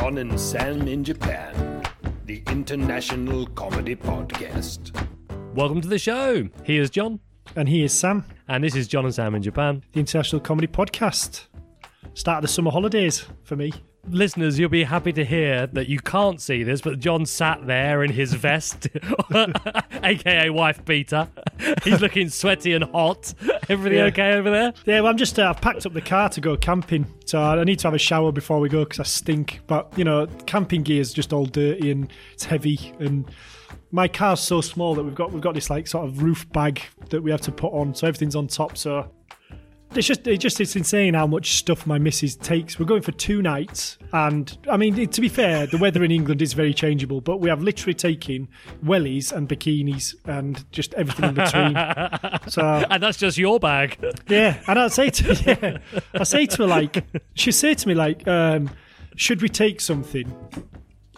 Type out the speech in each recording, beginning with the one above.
John and Sam in Japan, the international comedy podcast. Welcome to the show. Here's John. And here's Sam, And this is John and Sam in Japan. the International Comedy Podcast. Start of the summer holidays for me. Listeners, you'll be happy to hear that you can't see this, but John sat there in his vest, aka wife beater. He's looking sweaty and hot. Everything Yeah. okay over there? Yeah, well, I'm just, uh, I've packed up the car to go camping. So I need to have a shower before we go because I stink. But, you know, camping gear is just all dirty and it's heavy. And my car's so small that we've got we've got this like sort of roof bag that we have to put on. So everything's on top. So it's just it just it's insane how much stuff my missus takes. We're going for two nights, and I mean to be fair, the weather in England is very changeable, but we have literally taken wellies and bikinis and just everything in between. so And that's just your bag. yeah, and I say to yeah, I say to her like she say to me like, um, should we take something?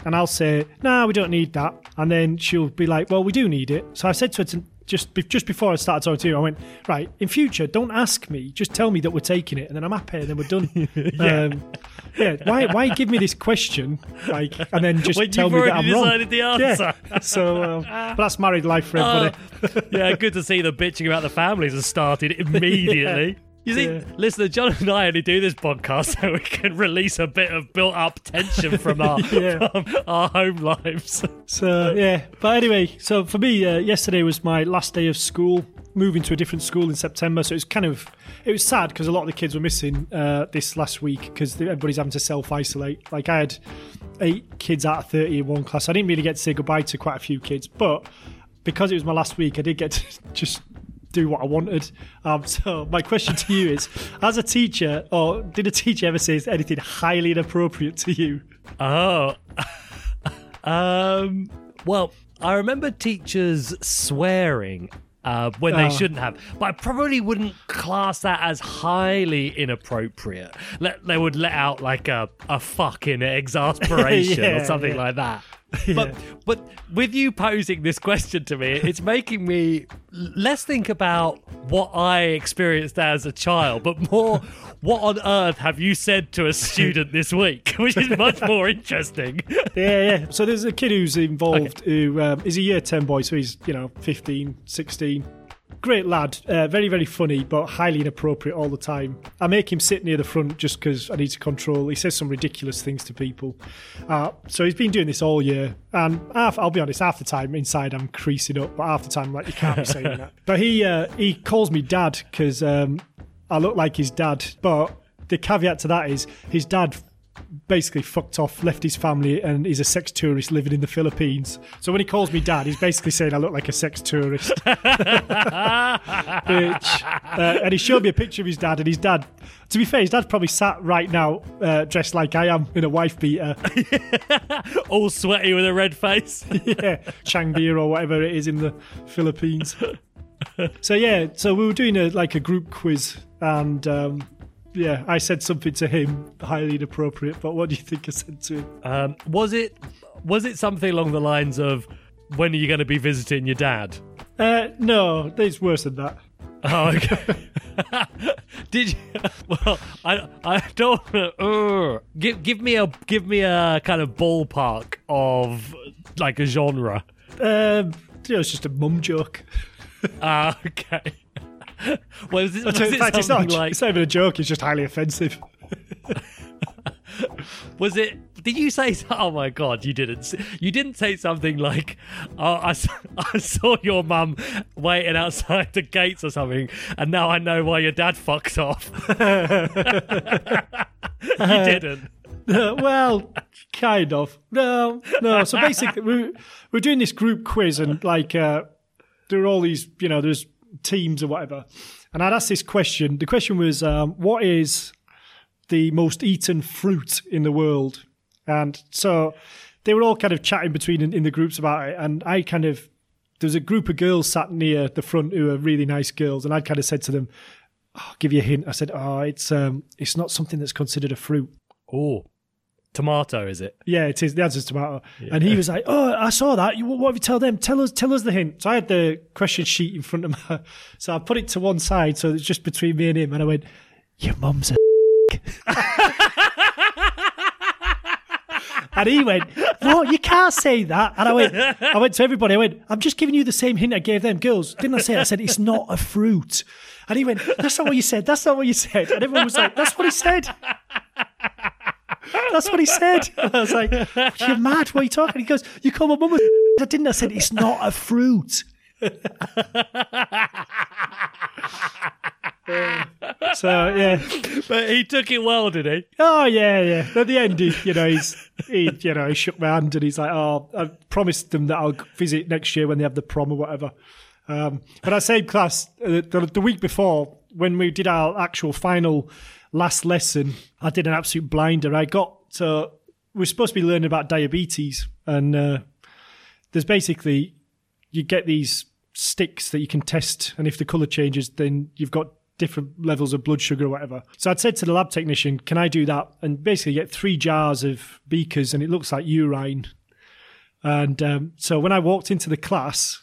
And I'll say, no, we don't need that. And then she'll be like, well, we do need it. So I said to her just be, just before I started talking to you, I went, right, in future, don't ask me. Just tell me that we're taking it, and then I'm happy, and then we're done. yeah. Um, yeah. Why why give me this question, like, and then just tell me that I'm wrong? decided the answer. Yeah. So, um, but that's married life for everybody. Oh, yeah, good to see the bitching about the families has started immediately. You see, Yeah. listener, John and I only do this podcast so we can release a bit of built-up tension from our Yeah. from our home lives. So yeah, but anyway, so for me, uh, yesterday was my last day of school. Moving to a different school in September, so it's kind of it was sad because a lot of the kids were missing uh, this last week because everybody's having to self isolate. Like I had eight kids out of thirty in one class. I didn't really get to say goodbye to quite a few kids, but because it was my last week, I did get to just do what I wanted. Um, so my question to you is, as a teacher, or did a teacher ever say anything highly inappropriate to you? Oh. um. Well, I remember teachers swearing uh, when they Oh. shouldn't have, but I probably wouldn't class that as highly inappropriate. Let, they would let out like a a fucking exasperation or something yeah. like that. But but with you posing this question to me, it's making me less think about what I experienced as a child, but more what on earth have you said to a student this week, which is much more interesting. yeah, yeah. So there's a kid who's involved who um, is a year 10 boy, so he's, you know, 15, 16. Great lad, uh, very, very funny, but highly inappropriate all the time. I make him sit near the front just because I need to control. He says some ridiculous things to people. Uh, so he's been doing this all year. And half, I'll be honest, half the time inside I'm creasing up, but half the time I'm like, you can't be saying that. But he, uh, he calls me dad because um, I look like his dad. But the caveat to that is his dad basically fucked off, left his family, and is a sex tourist living in the Philippines. So when he calls me dad, he's basically saying I look like a sex tourist. Which, uh, and he showed me a picture of his dad, and his dad, to be fair, his dad's probably sat right now uh, dressed like I am in a wife beater, All sweaty with a red face. yeah, Changbir or whatever it is in the Philippines. So yeah, so we were doing a like a group quiz, and um, yeah, I said something to him highly inappropriate. But what do you think I said to him? Um, was it was it something along the lines of when are you going to be visiting your dad? Uh, no, it's worse than that. Oh, okay. Did you? Well, I I don't. Uh, give give me a give me a kind of ballpark of like a genre. Um, you know, it's just a mum joke. Ah, okay. Was it, was in fact, it's not, something like? it's not even a joke. It's just highly offensive. Was it? Did you say? Oh my god, you didn't. You didn't say something like, oh, I, I saw your mum waiting outside the gates or something, and now I know why your dad fucks off. you didn't. well, kind of. No, no. So basically, we we're doing this group quiz, and like uh, there are all these, you know, there's teams or whatever. And I'd asked this question. The question was, um, what is the most eaten fruit in the world. And so they were all kind of chatting between in, in the groups about it. And I kind of, there was a group of girls sat near the front who are really nice girls. And I kind of said to them, oh, I'll give you a hint. I said, oh, it's, um, it's not something that's considered a fruit. Oh, tomato is it? Yeah, it is. The answer's tomato. And he was like, "Oh, I saw that. You, what have you tell them? Tell us, tell us the hint." So I had the question sheet in front of me, so I put it to one side, so it's just between me and him. And I went, "Your mum's a." and he went, "No, you can't say that." And I went, I went to everybody. I went, "I'm just giving you the same hint I gave them girls." Didn't I say? It? I said it's not a fruit. And he went, "That's not what you said. That's not what you said." And everyone was like, "That's what he said." That's what he said. I was like, You're mad. What are you talking? He goes, You call my mum a I didn't. I said, It's not a fruit. so, yeah. But he took it well, did he? Oh, yeah, yeah. At the end, he, you know, he's, he, you know, he shook my hand and he's like, Oh, I promised them that I'll visit next year when they have the prom or whatever. Um, but that same class, uh, the, the week before, when we did our actual final last lesson, I did an absolute blinder. I got so we're supposed to be learning about diabetes, and uh, there's basically you get these sticks that you can test, and if the color changes, then you've got different levels of blood sugar or whatever. So I'd said to the lab technician, "Can I do that?" And basically get three jars of beakers, and it looks like urine. And um, so when I walked into the class,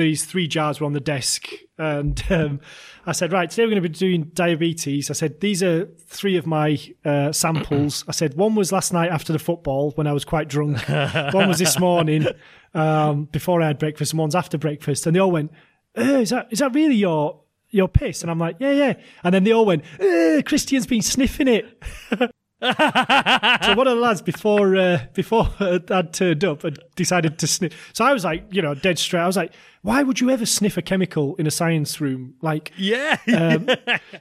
these three jars were on the desk, and um, I said, "Right, today we're going to be doing diabetes." I said, "These are three of my uh, samples." I said, "One was last night after the football when I was quite drunk. one was this morning um, before I had breakfast, and one's after breakfast." And they all went, uh, "Is that is that really your?" Your piss, and I'm like, yeah, yeah, and then they all went. Uh, Christian's been sniffing it. so one of the lads before uh, before I'd turned up had decided to sniff. So I was like, you know, dead straight. I was like, why would you ever sniff a chemical in a science room? Like, Yeah. um,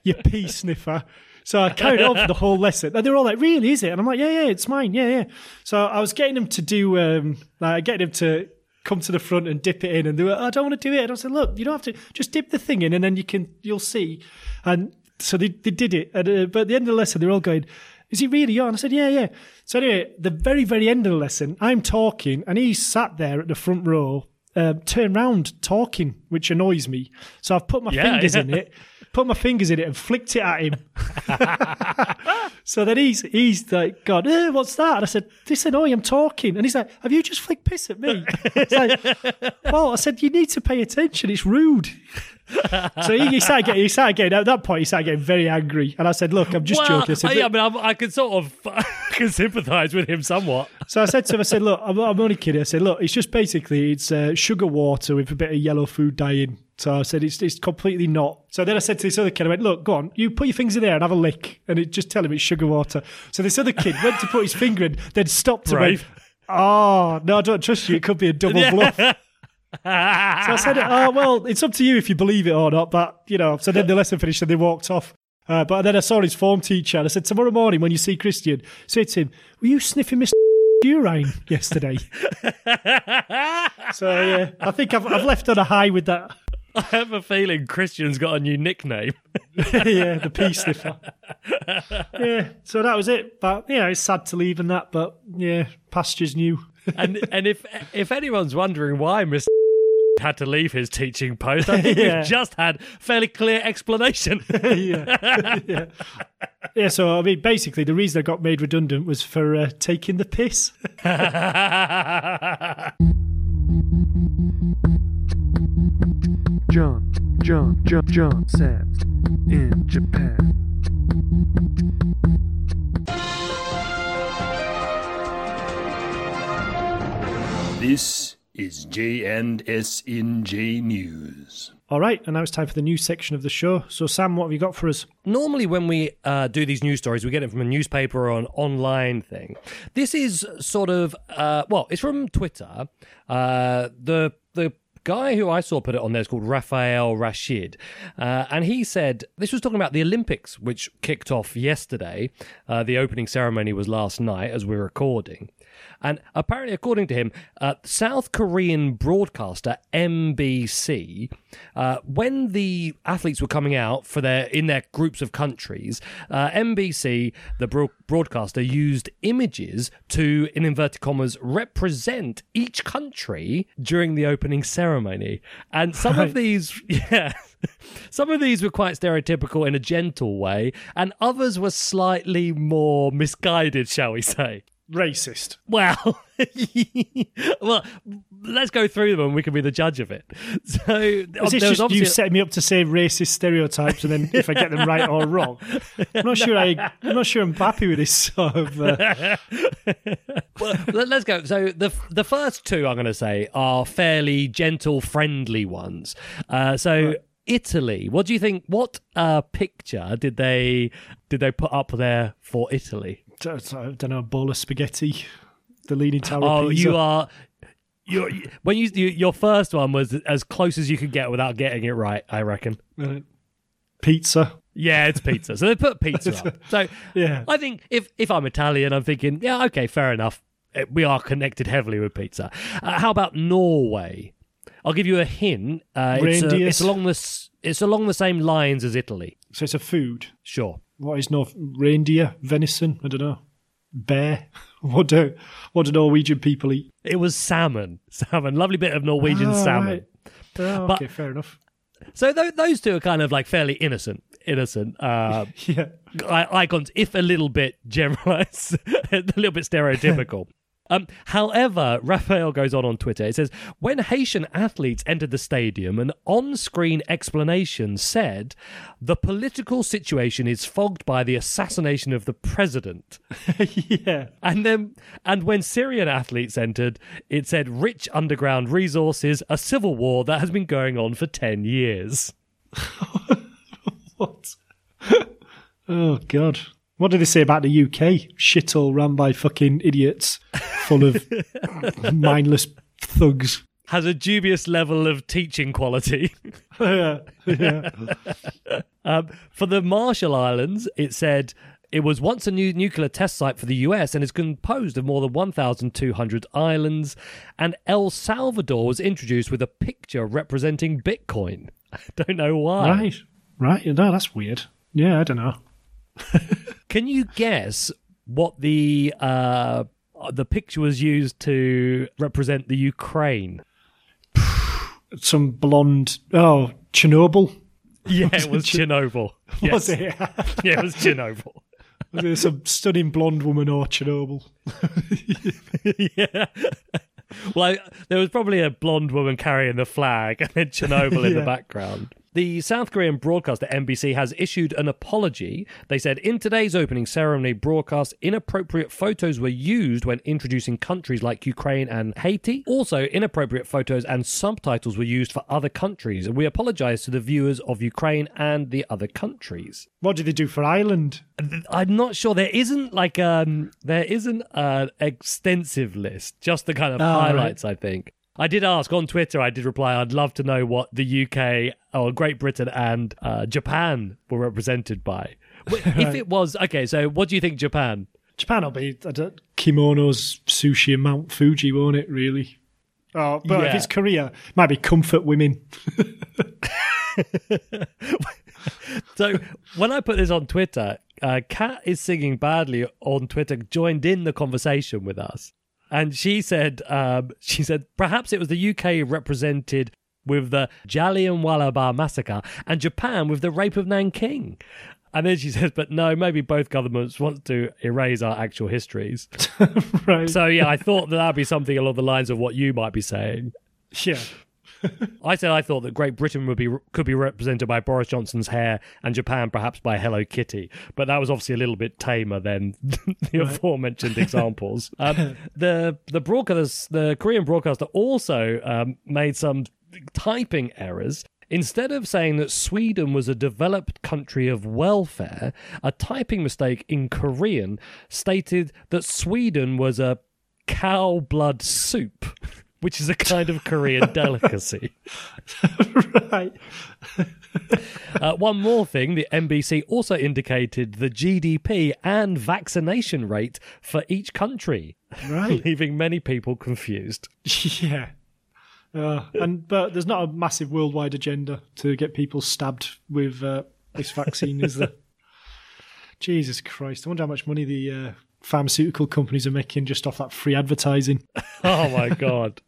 you pee sniffer. So I carried on for the whole lesson. And they were all like, really, is it? And I'm like, yeah, yeah, it's mine. Yeah, yeah. So I was getting them to do, um, like, getting them to come to the front and dip it in. And they were, I don't want to do it. And I said, look, you don't have to, just dip the thing in and then you can, you'll see. And so they, they did it. And, uh, but at the end of the lesson, they're all going, is he really on? I said, yeah, yeah. So anyway, the very, very end of the lesson, I'm talking and he sat there at the front row, uh, turned round talking, which annoys me. So I've put my Yeah, fingers yeah. in it, put my fingers in it and flicked it at him. so then he's, he's like, God, eh, what's that? And I said, this annoying, I'm talking. And he's like, have you just flicked piss at me? it's like, well, I said, you need to pay attention. It's rude. so he, he started getting, he started getting, at that point, he started getting very angry. And I said, look, I'm just well, joking. I said, I, I mean, I'm, I can sort of I can sympathise with him somewhat. So I said to him, I said, look, I'm, I'm only kidding. I said, look, it's just basically it's uh, sugar water with a bit of yellow food dye in. So I uh, said, it's, it's completely not. So then I said to this other kid, I went, look, go on, you put your fingers in there and have a lick. And it, just tell him it's sugar water. So this other kid went to put his finger in, then stopped and went, oh, no, I don't trust you. It could be a double bluff. So I said, oh, well, it's up to you if you believe it or not. But, you know, so then the lesson finished and they walked off. Uh, but then I saw his form teacher and I said, tomorrow morning when you see Christian, say to him, were you sniffing Mr. urine yesterday? so, yeah, I think I've, I've left on a high with that. I have a feeling Christian's got a new nickname. yeah, the pee sniffer. yeah, so that was it. But, yeah, it's sad to leave and that, but, yeah, pastures new. and and if if anyone's wondering why Mr. had to leave his teaching post, I think Yeah. we've just had fairly clear explanation. yeah. yeah. Yeah, so I mean, basically, the reason I got made redundant was for uh, taking the piss. John, John, John, John Sands in Japan. This is J&S in J News. All right, and now it's time for the news section of the show. So, Sam, what have you got for us? Normally, when we uh, do these news stories, we get it from a newspaper or an online thing. This is sort of uh, well, it's from Twitter. Uh, the the guy who I saw put it on there is called Raphael Rashid. Uh, and he said this was talking about the Olympics, which kicked off yesterday. Uh, the opening ceremony was last night as we're recording. And apparently, according to him, uh, South Korean broadcaster MBC, uh, when the athletes were coming out for their in their groups of countries, uh, MBC, the bro- broadcaster, used images to, in inverted commas, represent each country during the opening ceremony. And some of these, yeah. Some of these were quite stereotypical in a gentle way, and others were slightly more misguided, shall we say. Racist. Well, well, let's go through them and we can be the judge of it. So, Is this just you obviously- setting me up to say racist stereotypes, and then if I get them right or wrong, I'm not sure. I, I'm not sure I'm happy with this sort of. Uh, well, let- let's go. So the the first two I'm going to say are fairly gentle, friendly ones. Uh, so Italy, what do you think? What uh, picture did they did they put up there for Italy? I don't know, a bowl of spaghetti, the Leaning Tower. Oh, pizza. you are. You're, when you, you your first one was as close as you could get without getting it right, I reckon. Uh, pizza. Yeah, it's pizza. So they put pizza up. So Yeah. I think if if I'm Italian, I'm thinking, yeah, okay, fair enough. Eh, We are connected heavily with pizza. Uh, how about Norway? I'll give you a hint. Uh, it's, uh, Reindeers. it's along the it's along the same lines as Italy. So it's a food. Sure. What is North reindeer? Venison? I don't know. Bear? What do what do Norwegian people eat? It was salmon. Salmon. Lovely bit of Norwegian Ah, salmon. right. Oh, But- okay, fair enough. So th- those two are kind of like fairly innocent. Innocent. Uh, Yeah. I- icons, if a little bit generalized, a little bit stereotypical. Um, however, Raphael goes on on Twitter. It says, when Haitian athletes entered the stadium, an on screen explanation said, the political situation is fogged by the assassination of the president. yeah. And then, and when Syrian athletes entered, it said, rich underground resources, a civil war that has been going on for 10 years. What? oh God. What did they say about the UK? Shithole run by fucking idiots, full of mindless thugs. Has a dubious level of teaching quality. yeah. yeah. Um, for the Marshall Islands, it said it was once a new nuclear test site for the US and is composed of more than 1,200 islands. And El Salvador was introduced with a picture representing Bitcoin. I don't know why. Right. Right. No, that's weird. Yeah, I don't know. Can you guess what the uh, the picture was used to represent the Ukraine? Some blonde. Oh, Chernobyl. Yeah, it was Chernobyl. Yes. Was it? Yeah, it was Chernobyl. Was it some stunning blonde woman or Chernobyl? yeah. Well, there was probably a blonde woman carrying the flag and then Chernobyl in the background. The South Korean broadcaster MBC has issued an apology. They said in today's opening ceremony broadcast, inappropriate photos were used when introducing countries like Ukraine and Haiti. Also, inappropriate photos and subtitles were used for other countries, and we apologize to the viewers of Ukraine and the other countries. What did they do for Ireland? I'm not sure. There isn't like um there isn't an extensive list, just the kind of right. highlights. I think I did ask on Twitter. I did reply. I'd love to know what the UK or Great Britain and uh, Japan were represented by. Wait, If it was okay, so what do you think Japan? Japan will be I don't, kimonos, sushi, and Mount Fuji, won't it? Really? Oh, but Yeah. if it's Korea, it might be comfort women. So when I put this on Twitter, uh, Kat is singing badly on Twitter. Joined in the conversation with us, and she said, um, she said perhaps it was the UK represented with the Jallianwala massacre, and Japan with the rape of Nanking. And then she says, but no, maybe both governments want to erase our actual histories. right. So yeah, I thought that that'd be something along the lines of what you might be saying. yeah. I said I thought that Great Britain would be could be represented by Boris Johnson's hair and Japan perhaps by Hello Kitty, but that was obviously a little bit tamer than the aforementioned examples. Um, the the broadcast the Korean broadcaster also um, made some typing errors. Instead of saying that Sweden was a developed country of welfare, a typing mistake in Korean stated that Sweden was a cow blood soup. which is a kind of Korean delicacy. right. Uh, one more thing the MBC also indicated the GDP and vaccination rate for each country, Right. leaving many people confused. yeah. Uh, and but there's not a massive worldwide agenda to get people stabbed with uh, this vaccine, is there? Jesus Christ! I wonder how much money the uh, pharmaceutical companies are making just off that free advertising. Oh my God.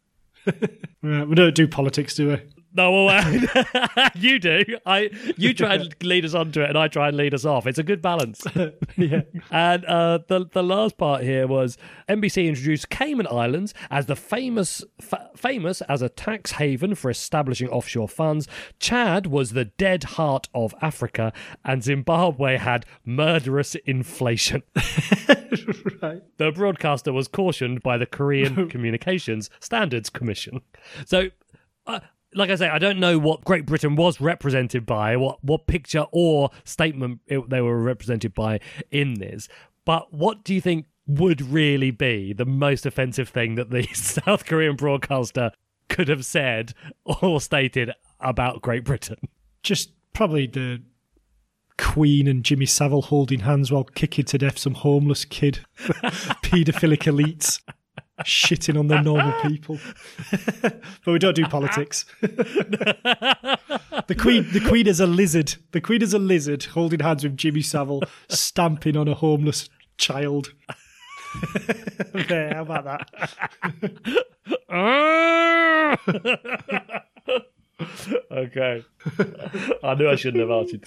Right, uh, we don't do politics, do we? No, well, you do. I you try and lead us onto it, and I try and lead us off. It's a good balance. yeah. And uh, the the last part here was MBC introduced Cayman Islands as the famous fa- famous as a tax haven for establishing offshore funds. Chad was the dead heart of Africa, and Zimbabwe had murderous inflation. Right. The broadcaster was cautioned by the Korean Communications Standards Commission. So, uh, like I say, I don't know what Great Britain was represented by, what what picture or statement it, they were represented by in this. But what do you think would really be the most offensive thing that the South Korean broadcaster could have said or stated about Great Britain? Just probably the Queen and Jimmy Savile holding hands while kicking to death some homeless kid. Paedophilic elites shitting on the normal people. but we don't do politics. the Queen the Queen is a lizard. The Queen is a lizard holding hands with Jimmy Savile, stamping on a homeless child. there, how about that? okay. I knew I shouldn't have answered.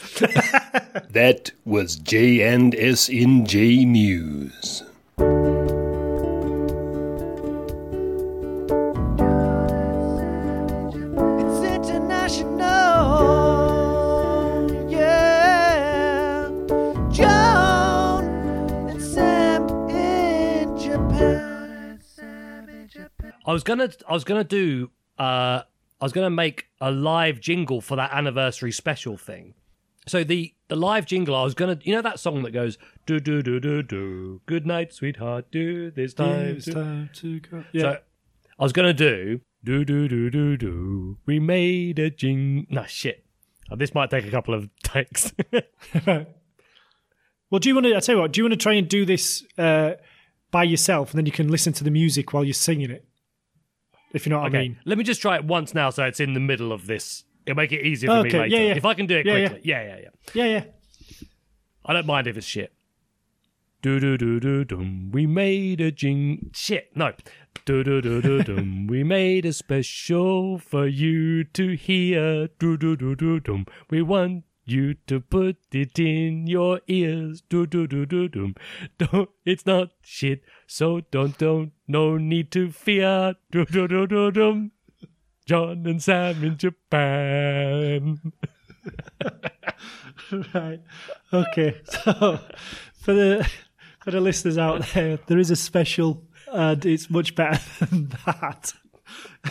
That was J and S in J News. Was gonna I was gonna do uh I was gonna make a live jingle for that anniversary special thing. So the the live jingle I was gonna you know that song that goes do do do do do good night sweetheart do this time It's to-" time to go. Yeah. So I was gonna do do do do do do we made a jing no shit. Oh, this might take a couple of takes. Well, do you want to? I tell you what. Do you want to try and do this uh, by yourself, and then you can listen to the music while you're singing it? If you know what okay, I mean. let me just try it once now so it's in the middle of this. It'll make it easier for me Okay, later. yeah, yeah. If I can do it Yeah, yeah. quickly. yeah, yeah. yeah. Yeah, yeah. I don't mind if it's shit. Do do do do dum. We made a jing. Shit, no. Do do do do dum. We made a special for you to hear. Do do do do dum. We want you to put it in your ears. Do do do do dum. Don't. It's not shit. So don't don't. No need to fear. Do do do do dum. John and Sam in Japan. Right. Okay. So for the for the listeners out there, there is a special, and it's much better than that.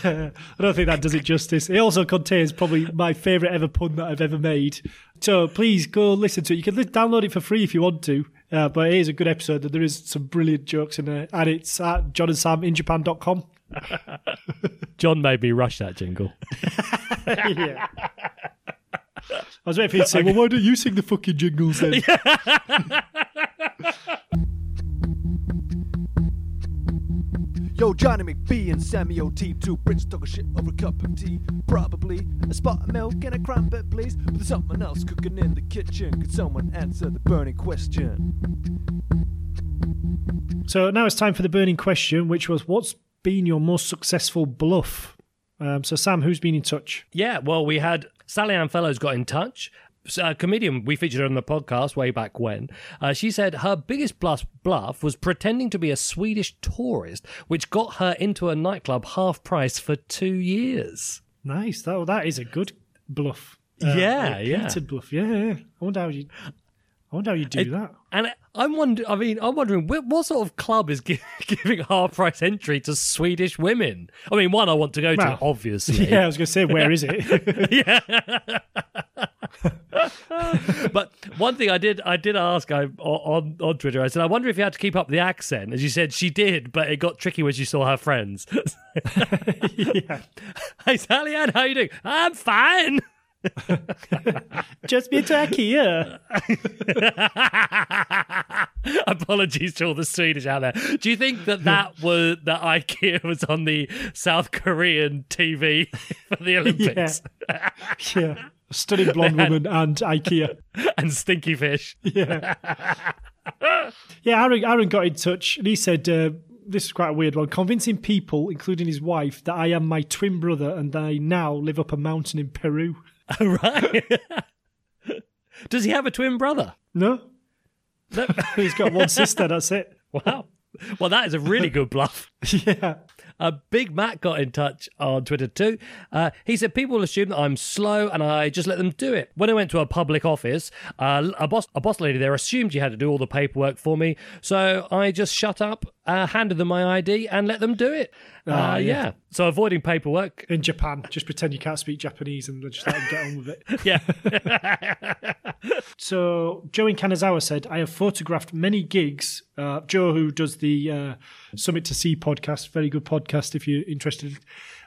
Uh, I don't think that does it justice. It also contains probably my favourite ever pun that I've ever made. So please go listen to it. You can li- download it for free if you want to. Uh, but it is a good episode. and There is some brilliant jokes in there. And it's at johnandsaminjapan.com. John made me rush that jingle. yeah. I was waiting for you to say, well, why don't you sing the fucking jingles then? Yo, Johnny McPhee and Sammy O.T. Two Brits talking shit over a cup of tea. Probably a spot of milk and a crumpet, please. But there's something else cooking in the kitchen. Could someone answer the burning question? So now it's time for the burning question, which was what's been your most successful bluff? Um, so, Sam, who's been in touch? Yeah, well, we had Sally Ann Fellows got in touch. A comedian we featured her on the podcast way back when. Uh, she said her biggest bluff, bluff was pretending to be a Swedish tourist, which got her into a nightclub half price for two years. Nice. That, that is a good bluff. Uh, Yeah, yeah. bluff. Yeah, yeah. I wonder how you. I wonder how you do It- that. And I'm wondering, I mean, I'm wondering what, what sort of club is gi- giving half price entry to Swedish women? I mean, one I want to go Well, to, obviously. Yeah, I was going to say, where is it? yeah. but one thing I did I did ask I, on on Twitter. I said, I wonder if you had to keep up the accent. As you said, she did, but it got tricky when she saw her friends. yeah. hey, Sally Ann, how you doing? I'm fine. Just to IKEA. Apologies to all the Swedish out there. Do you think that that was that IKEA was on the South Korean TV for the Olympics Yeah. Stunning blonde woman and IKEA. and Stinky Fish? Yeah. yeah, Aaron, Aaron got in touch and he said, uh, this is quite a weird one. Convincing people, including his wife, that I am my twin brother and I now live up a mountain in Peru. right. Does he have a twin brother? No? No. He's got one sister, that's it. Wow. Well, that is a really good bluff. Yeah. Uh, Big Matt got in touch on Twitter too. Uh, he said people assume that I'm slow and I just let them do it. When I went to a public office, uh, a boss a boss lady there assumed you had to do all the paperwork for me, so I just shut up, uh, handed them my ID, and let them do it. Ah, uh, yeah. yeah. So avoiding paperwork. In Japan, just pretend you can't speak Japanese and just let him get on with it. Yeah. So Joe in Kanazawa said, I have photographed many gigs. Uh, Joe, who does the uh, Summit to Sea podcast, very good podcast if you're interested.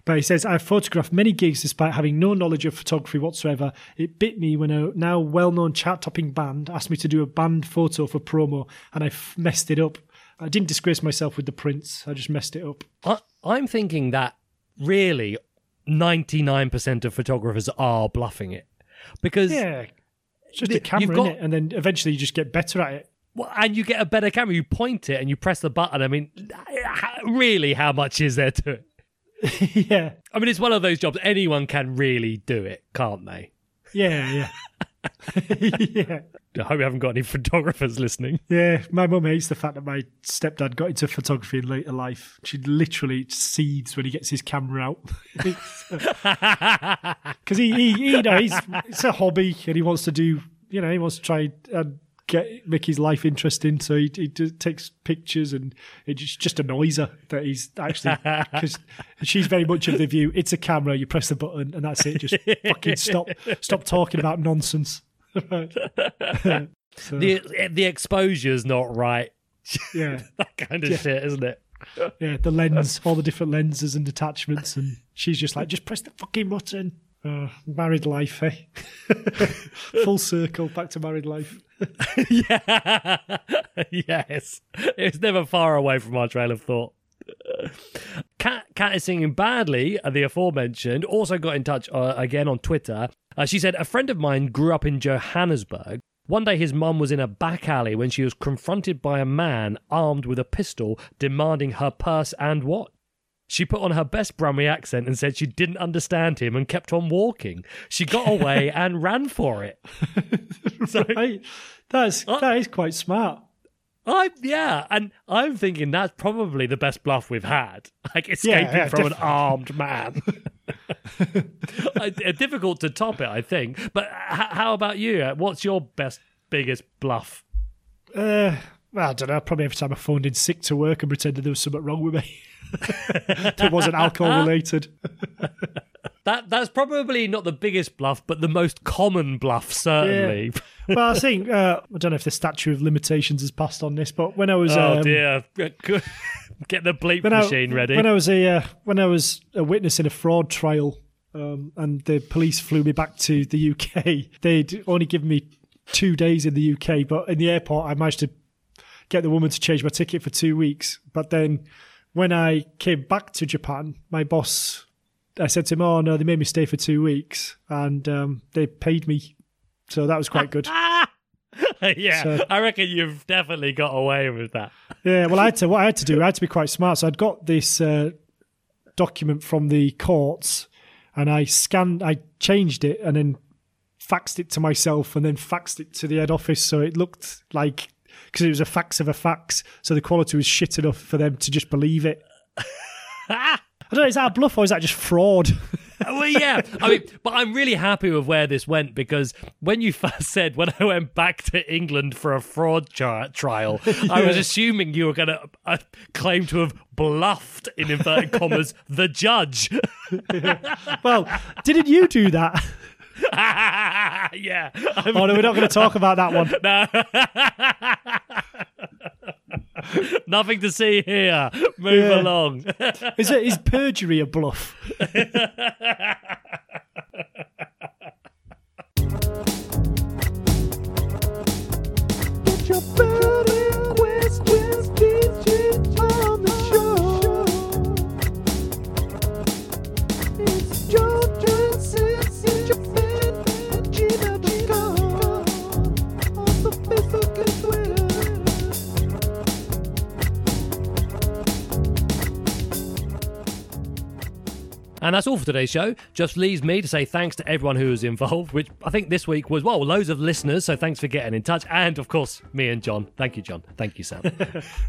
But he says, I've photographed many gigs despite having no knowledge of photography whatsoever. It bit me when a now well known chart topping band asked me to do a band photo for promo, and I f- messed it up. I didn't disgrace myself with the prints, I just messed it up. I, I'm thinking that really 99% of photographers are bluffing it because Yeah. It's just The- a camera, got-? And then eventually you just get better at it. Well, and you get a better camera. You point it and you press the button. I mean, really, how much is there to it? yeah. I mean, it's one of those jobs. Anyone can really do it, can't they? Yeah, yeah. Yeah. I hope we haven't got any photographers listening. Yeah, my mum hates the fact that my stepdad got into photography in later life. She literally seethes when he gets his camera out because he, he, he, you know, he's it's a hobby and he wants to do, you know, he wants to try and get make his life interesting. So he, he takes pictures and it's just, just annoys her that he's actually because she's very much of the view it's a camera, you press the button and that's it. Just fucking stop, stop talking about nonsense. So, The the exposure's not right. yeah. That kind of Yeah. shit, isn't it? Yeah, the lens, all the different lenses and attachments, and she's just like, just press the fucking button. Uh, married life, eh? Full circle, back to married life. Yeah. yes. It's never far away from our trail of thought. Cat, Cat is singing badly, uh, the aforementioned, also got in touch uh, again on Twitter. Uh, she said, A friend of mine grew up in Johannesburg. One day his mum was in a back alley when she was confronted by a man armed with a pistol demanding her purse and watch. She put on her best Brummie accent and said she didn't understand him and kept on walking. She got away and ran for it. So Right? That's that is quite smart. I yeah, and I'm thinking that's probably the best bluff we've had, like escaping yeah, from an armed man. Uh, difficult to top it, I think. But h- how about you? Uh, What's your best, biggest bluff? Uh, well, I don't know. Probably every time I phoned in sick to work and pretended there was something wrong with me. That wasn't alcohol related. That that's probably not the biggest bluff, but the most common bluff, certainly. Well, I think uh, I don't know if the statute of limitations has passed on this, but when I was Oh um, dear, get the bleep when I- machine ready. When I was a uh, when I was a witness in a fraud trial, um, and the police flew me back to the UK, they'd only given me two days in the UK, but in the airport, I managed to get the woman to change my ticket for two weeks. But then, when I came back to Japan, my boss, I said to him, "Oh no, they made me stay for two weeks, and um, they paid me." So that was quite good. yeah, So- I reckon you've definitely got away with that. Yeah, well, I had to. What I had to do, I had to be quite smart. So I'd got this uh, document from the courts, and I scanned, I changed it, and then faxed it to myself, and then faxed it to the head office, so it looked like because it was a fax of a fax, so the quality was shit enough for them to just believe it. I don't know, is that a bluff or is that just fraud? well, yeah. I mean, but I'm really happy with where this went because when you first said when I went back to England for a fraud tri- trial, I was assuming you were going to uh, claim to have bluffed in inverted commas the judge. well, didn't you do that? yeah. I'm- Oh no, we're not going to talk about that one. no. Nothing to see here. Move Yeah. along. Is it is perjury a bluff? And that's all for today's show. Just leaves me to say thanks to everyone who was involved, which I think this week was, well, loads of listeners. So thanks for getting in touch. And of course, me and John. Thank you, John. Thank you, Sam.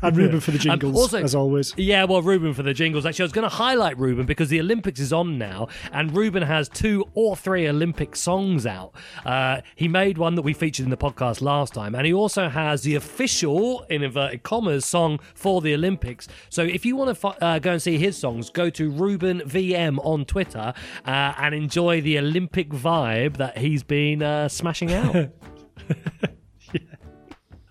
And Ruben for the jingles, also- as always. Yeah, well, Ruben for the jingles. Actually, I was going to highlight Ruben because the Olympics is on now, and Ruben has two or three Olympic songs out. Uh, he made one that we featured in the podcast last time, and he also has the official, in inverted commas, song for the Olympics. So if you want to uh, go and see his songs, go to Ruben VM on Twitter uh, and enjoy the Olympic vibe that he's been uh, smashing out.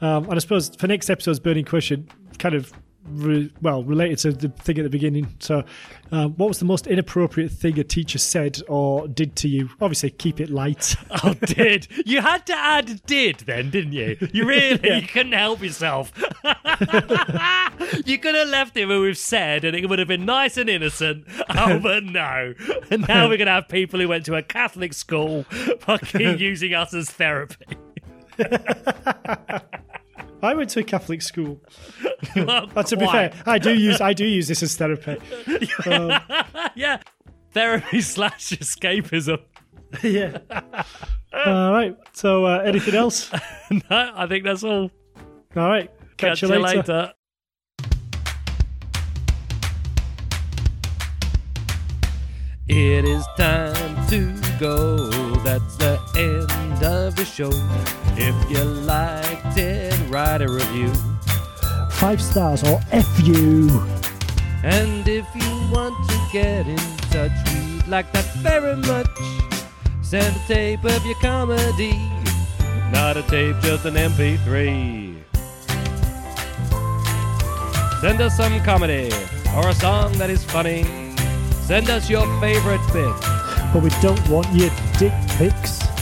Um, and I suppose for next episode's burning question, kind of re- well related to the thing at the beginning. So, um, what was the most inappropriate thing a teacher said or did to you? Obviously, keep it light. Oh, did you had to add did then, didn't you? You really you couldn't help yourself. you could have left it where we've said, and it would have been nice and innocent. Oh, but no. And now we're gonna have people who went to a Catholic school fucking using us as therapy. I went to a Catholic school. Well, But to be fair, I do use I do use this as therapy. yeah, therapy slash escapism. yeah. All right. So, uh, anything else? no, I think that's all. All right. Catch, Catch you later. It is time to go. That's the end of the show. If you liked it, write a review. Five stars or F you. And if you want to get in touch, we'd like that very much. Send a tape of your comedy, not a tape, just an MP3. Send us some comedy or a song that is funny. Send us your favorite bit. But we don't want your dick pics.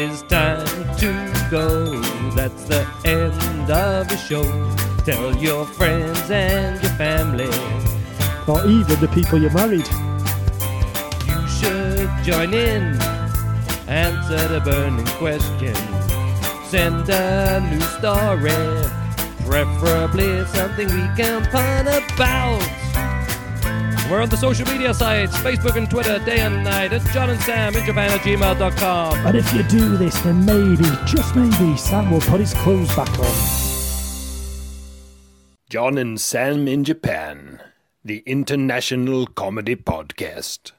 It is time to go. That's the end of the show. Tell your friends and your family. Or even the people you married. You should join in. Answer the burning question. Send a new story. Preferably something we can pun about. We're on the social media sites Facebook and Twitter day and night It's John and Sam in Japan at gmail.com. And if you do this, then maybe, just maybe, Sam will put his clothes back on. John and Sam in Japan, the international comedy podcast.